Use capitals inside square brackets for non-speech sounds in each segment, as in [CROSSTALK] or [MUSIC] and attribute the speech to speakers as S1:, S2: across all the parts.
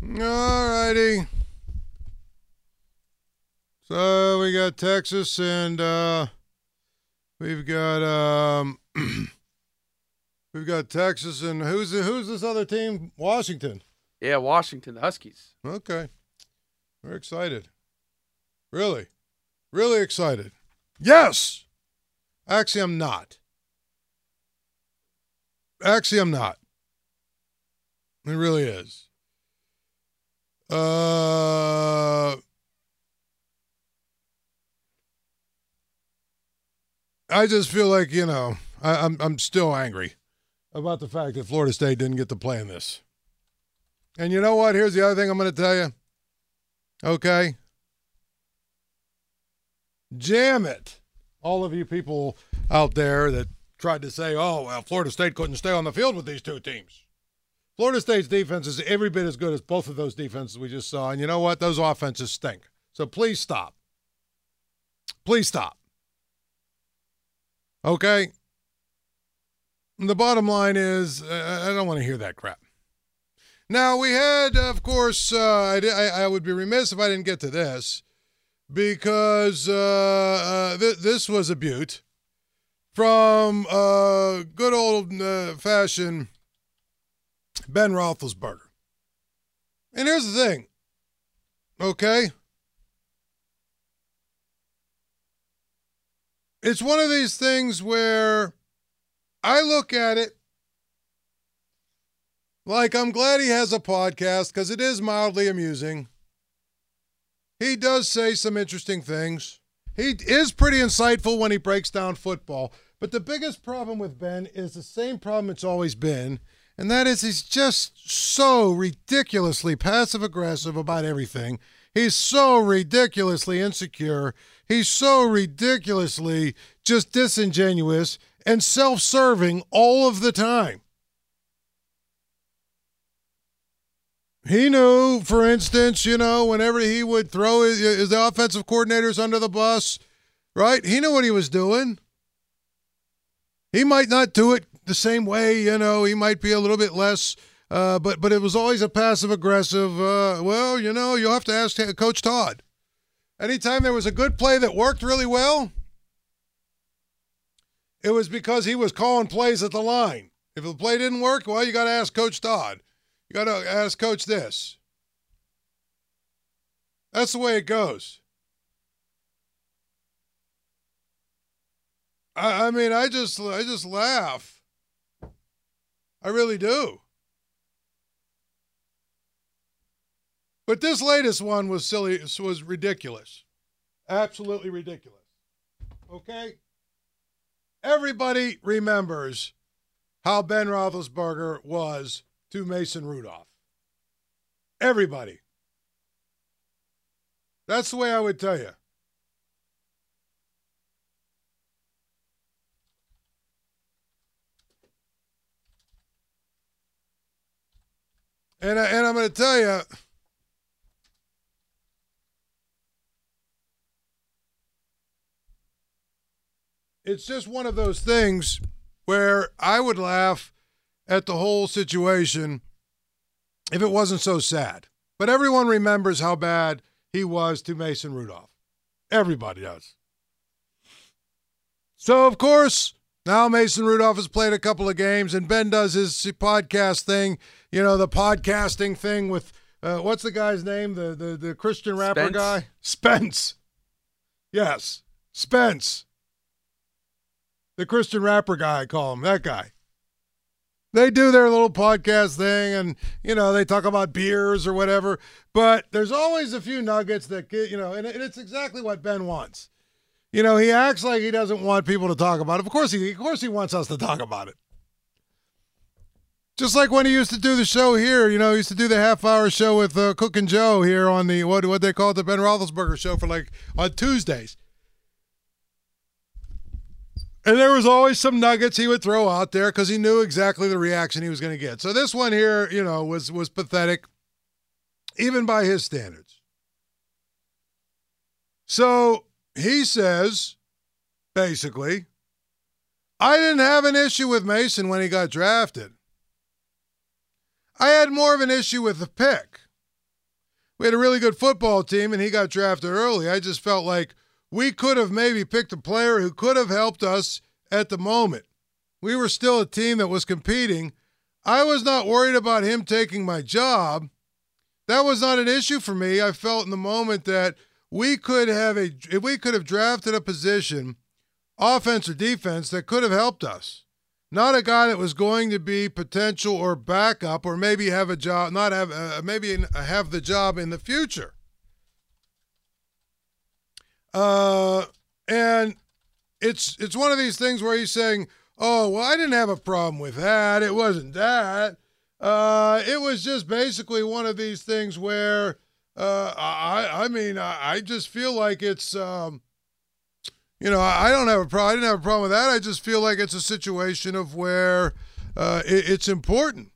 S1: All righty. So we got Texas and uh we've got um [CLEARS THROAT] we've got Texas and who's who's this other team? Washington.
S2: Yeah, Washington, the Huskies.
S1: Okay. We're excited. Really? Really excited. Yes. Actually, I'm not. Actually, I'm not. It really is. Uh, I just feel like you know I, I'm I'm still angry about the fact that Florida State didn't get to play in this. And you know what? Here's the other thing I'm going to tell you. Okay. Jam it. All of you people out there that tried to say, oh, well, Florida State couldn't stay on the field with these two teams. Florida State's defense is every bit as good as both of those defenses we just saw. And you know what? Those offenses stink. So please stop. Please stop. Okay? The bottom line is, uh, I don't want to hear that crap. Now, we had, of course, uh, I, I, would be remiss if I didn't get to this because uh, uh, th- this was a butte from uh, good old uh, fashioned Ben Roethlisberger. And here's the thing, okay? It's one of these things where I look at it like, I'm glad he has a podcast because it is mildly amusing. He does say some interesting things. He is pretty insightful when he breaks down football. But the biggest problem with Ben is the same problem it's always been, and that is he's just so ridiculously passive aggressive about everything. He's so ridiculously insecure. He's so ridiculously just disingenuous and self serving all of the time. He knew, for instance, you know, whenever he would throw his, his offensive coordinators under the bus, right? He knew what he was doing. He might not do it the same way, you know, he might be a little bit less, uh, but but it was always a passive aggressive, uh, well, you know, you'll have to ask Coach Todd. Anytime there was a good play that worked really well, it was because he was calling plays at the line. If the play didn't work, well, you got to ask Coach Todd. You got to ask coach this. That's the way it goes. I, I mean, I just I just laugh. I really do. But this latest one was silly, was ridiculous. Absolutely ridiculous. Okay? Everybody remembers how Ben Roethlisberger was to Mason Rudolph. Everybody. That's the way I would tell you. And, I, and I'm going to tell you, it's just one of those things where I would laugh at the whole situation if it wasn't so sad. But everyone remembers how bad he was to Mason Rudolph. Everybody does. So, of course, now Mason Rudolph has played a couple of games, and Ben does his podcast thing, you know, the podcasting thing with uh, what's the guy's name? The, the, the Christian rapper
S2: Spence?
S1: guy? Spence. Yes, Spence. The Christian rapper guy, I call him, that guy they do their little podcast thing and you know they talk about beers or whatever but there's always a few nuggets that get you know and it's exactly what ben wants you know he acts like he doesn't want people to talk about it of course he of course he wants us to talk about it just like when he used to do the show here, you know, he used to do the half hour show with uh, Cook and Joe here on the what what they call the Ben Roethlisberger show for like on Tuesdays. And there was always some nuggets he would throw out there because he knew exactly the reaction he was going to get. So this one here, you know, was was pathetic, even by his standards. So he says, basically, I didn't have an issue with Mason when he got drafted. I had more of an issue with the pick. we had a really good football team and he got drafted early. I just felt like we could have maybe picked a player who could have helped us at the moment. We were still a team that was competing. I was not worried about him taking my job. That was not an issue for me. I felt in the moment that we could have a if we could have drafted a position, offense or defense, that could have helped us. Not a guy that was going to be potential or backup or maybe have a job, not have uh, maybe have the job in the future. Uh, and it's it's one of these things where he's saying, "Oh, well, I didn't have a problem with that. It wasn't that. Uh, it was just basically one of these things where, uh, I I mean, I, I just feel like it's, um, you know, I don't have a problem. I didn't have a problem with that. I just feel like it's a situation of where uh, it, it's important."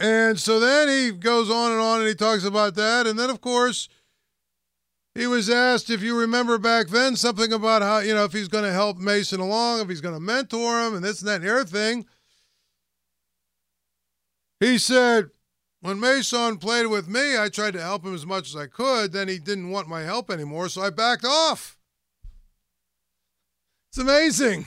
S1: And so then he goes on and on and he talks about that. And then, of course, he was asked, if you remember back then, something about how, you know, if he's going to help Mason along, if he's going to mentor him, and this and that and the other thing. He said, when Mason played with me, I tried to help him as much as I could. Then he didn't want my help anymore, so I backed off. It's amazing.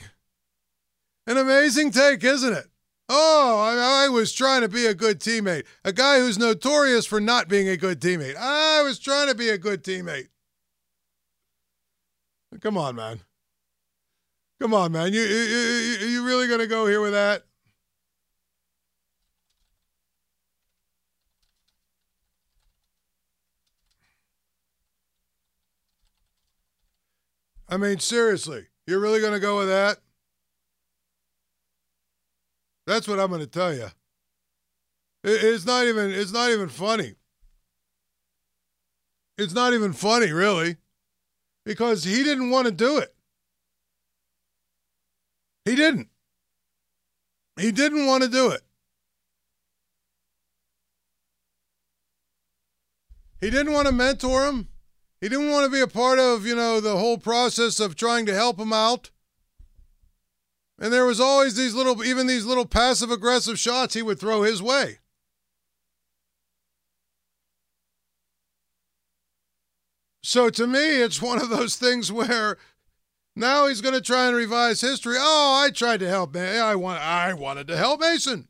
S1: An amazing take, isn't it? Oh, I, I, was trying to be a good teammate. A guy who's notorious for not being a good teammate. I was trying to be a good teammate. Come on, man. Come on, man. You you you, you really gonna go here with that? I mean, seriously, you're really gonna go with that? That's what I'm going to tell you. It's not even it's not even funny. It's not even funny, really, because he didn't want to do it. He didn't. He didn't want to do it. He didn't want to mentor him. He didn't want to be a part of, you know, the whole process of trying to help him out. And there was always these little, even these little passive aggressive shots he would throw his way. So to me, it's one of those things where now he's going to try and revise history. Oh, I tried to help. I want, I wanted to help Mason.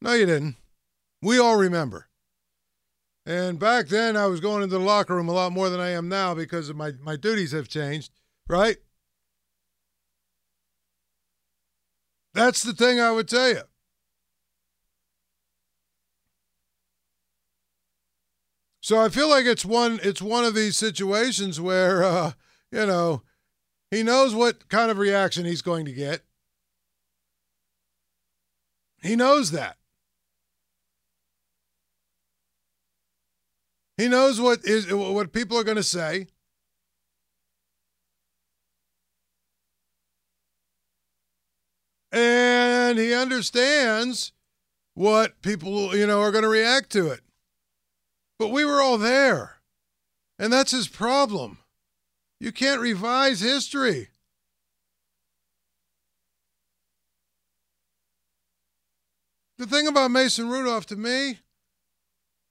S1: No, you didn't. We all remember. And back then, I was going into the locker room a lot more than I am now because of my, my duties have changed, right? That's the thing I would tell you. So I feel like it's one it's one of these situations where uh, you know he knows what kind of reaction he's going to get. He knows that. He knows what is what people are going to say. and he understands what people, you know, are going to react to it. But we were all there. And that's his problem. You can't revise history. The thing about Mason Rudolph to me,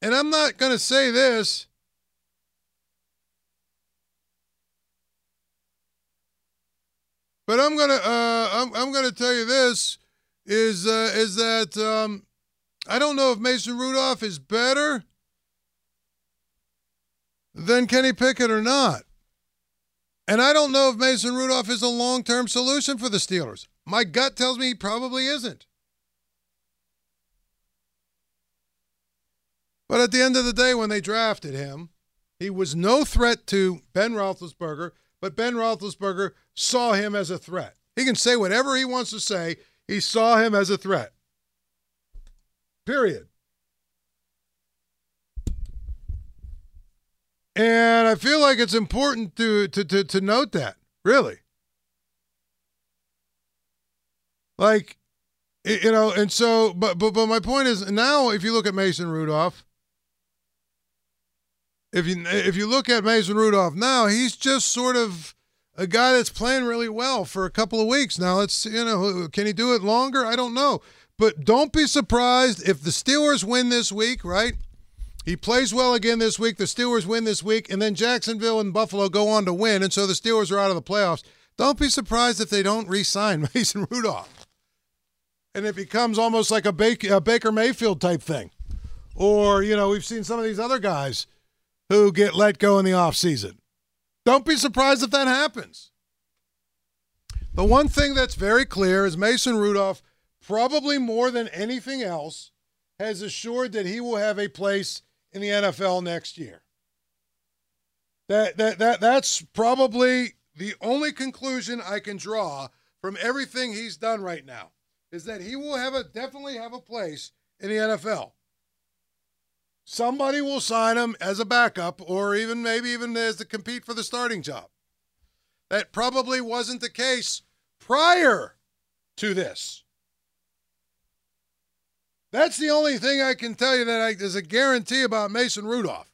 S1: and I'm not going to say this But I'm gonna uh, I'm I'm gonna tell you this is uh, is that um, I don't know if Mason Rudolph is better than Kenny Pickett or not. And I don't know if Mason Rudolph is a long term solution for the Steelers. My gut tells me he probably isn't. But at the end of the day, when they drafted him, he was no threat to Ben Roethlisberger but Ben Roethlisberger saw him as a threat. He can say whatever he wants to say. He saw him as a threat. Period. And I feel like it's important to, to, to, to note that, really. Like, you know, and so, but, but, but my point is now, if you look at Mason Rudolph, if you if you look at Mason Rudolph now, he's just sort of a guy that's playing really well for a couple of weeks now. It's you know, can he do it longer? I don't know, But don't be surprised if the Steelers win this week, right? He plays well again this week. The Steelers win this week, and then Jacksonville and Buffalo go on to win, and so the Steelers are out of the playoffs. Don't be surprised if they don't re sign [LAUGHS] Mason Rudolph. And it becomes almost like a Baker Mayfield type thing. Or, you know, we've seen some of these other guys who get let go in the offseason. Don't be surprised if that happens. The one thing that's very clear is Mason Rudolph, probably more than anything else, has assured that he will have a place in the NFL next year. That, that, that, that's probably the only conclusion I can draw from everything he's done right now is that he will have a definitely have a place in the NFL. Somebody will sign him as a backup or even maybe even as to compete for the starting job. That probably wasn't the case prior to this. That's the only thing I can tell you that I, is a guarantee about Mason Rudolph.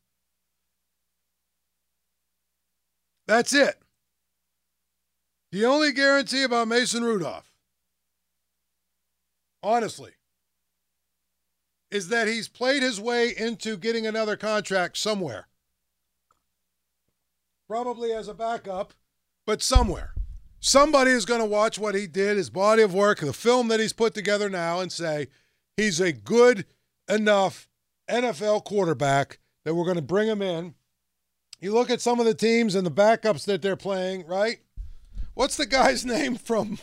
S1: That's it. The only guarantee about Mason Rudolph, honestly, is that he's played his way into getting another contract somewhere. Probably as a backup, but somewhere. Somebody is going to watch what he did, his body of work, the film that he's put together now, and say he's a good enough NFL quarterback that we're going to bring him in. You look at some of the teams and the backups that they're playing, right? What's the guy's [LAUGHS] name from?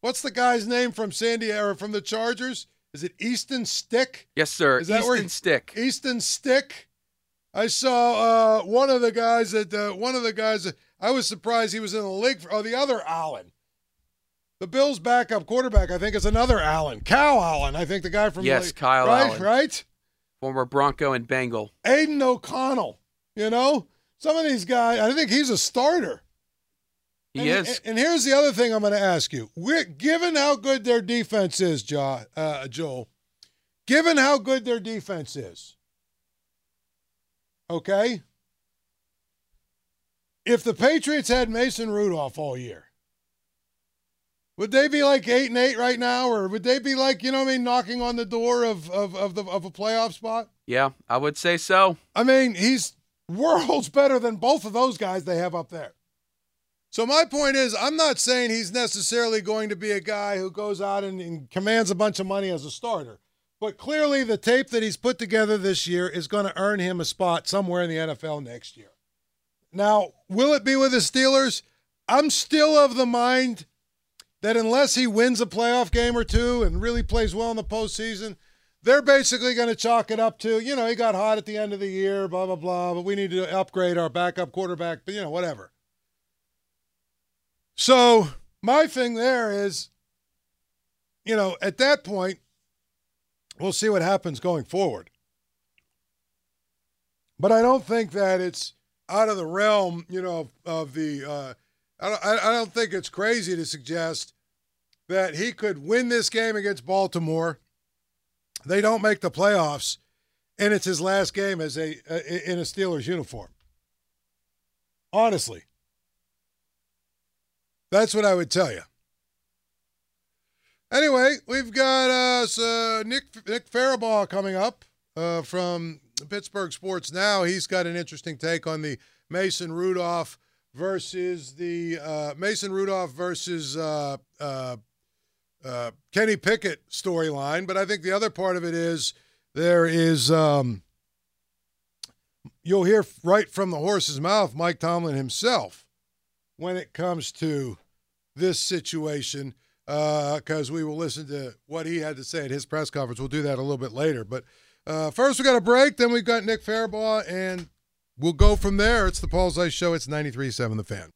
S1: What's the guy's name from Sandy or from the Chargers? Is it Easton Stick?
S2: Yes, sir.
S1: Is that
S2: Easton
S1: where-
S2: Stick.
S1: Easton Stick. I saw uh, one of the guys that uh, one of the guys. That, I was surprised he was in the league. For, oh, the other Allen, the Bills' backup quarterback. I think is another Allen, Cal Allen. I think the guy from
S2: Yes,
S1: the,
S2: Kyle
S1: right,
S2: Allen.
S1: right.
S2: Former Bronco and Bengal.
S1: Aidan O'Connell. You know, some of these guys. I think he's a starter.
S2: He
S1: and,
S2: is.
S1: And here's the other thing I'm going to ask you. We're, given how good their defense is, jo, uh, Joel, given how good their defense is, okay? If the Patriots had Mason Rudolph all year, would they be like eight and eight right now, or would they be like you know what I mean, knocking on the door of of of, the, of a playoff spot?
S2: yeah, I would say so.
S1: I mean, he's worlds better than both of those guys they have up there. So my point is, I'm not saying he's necessarily going to be a guy who goes out and, and commands a bunch of money as a starter. But clearly, the tape that he's put together this year is going to earn him a spot somewhere in the NFL next year. Now, will it be with the Steelers? I'm still of the mind that unless he wins a playoff game or two and really plays well in the postseason, they're basically going to chalk it up to, you know, he got hot at the end of the year, blah, blah, blah, but we need to upgrade our backup quarterback, but, you know, whatever. So my thing there is, you know, at that point, we'll see what happens going forward. But I don't think that it's out of the realm, you know, of, the. Uh, I don't. I don't think it's crazy to suggest that he could win this game against Baltimore. They don't make the playoffs, and it's his last game as a in a Steelers uniform. Honestly, that's what I would tell you. Anyway, we've got uh, so Nick Nick Farabaugh coming up uh, from Pittsburgh Sports Now. He's got an interesting take on the Mason Rudolph versus the uh, Mason Rudolph versus uh, uh, uh, Kenny Pickett storyline. But I think the other part of it is there is um, you'll hear right from the horse's mouth Mike Tomlin himself when it comes to this situation because we will listen to what he had to say at his press conference. We'll do that a little bit later. But uh, first, we got a break. Then we've got Nick Farabaugh, and we'll go from there. It's the Paul Zeise Show. It's 93.7 The Fan.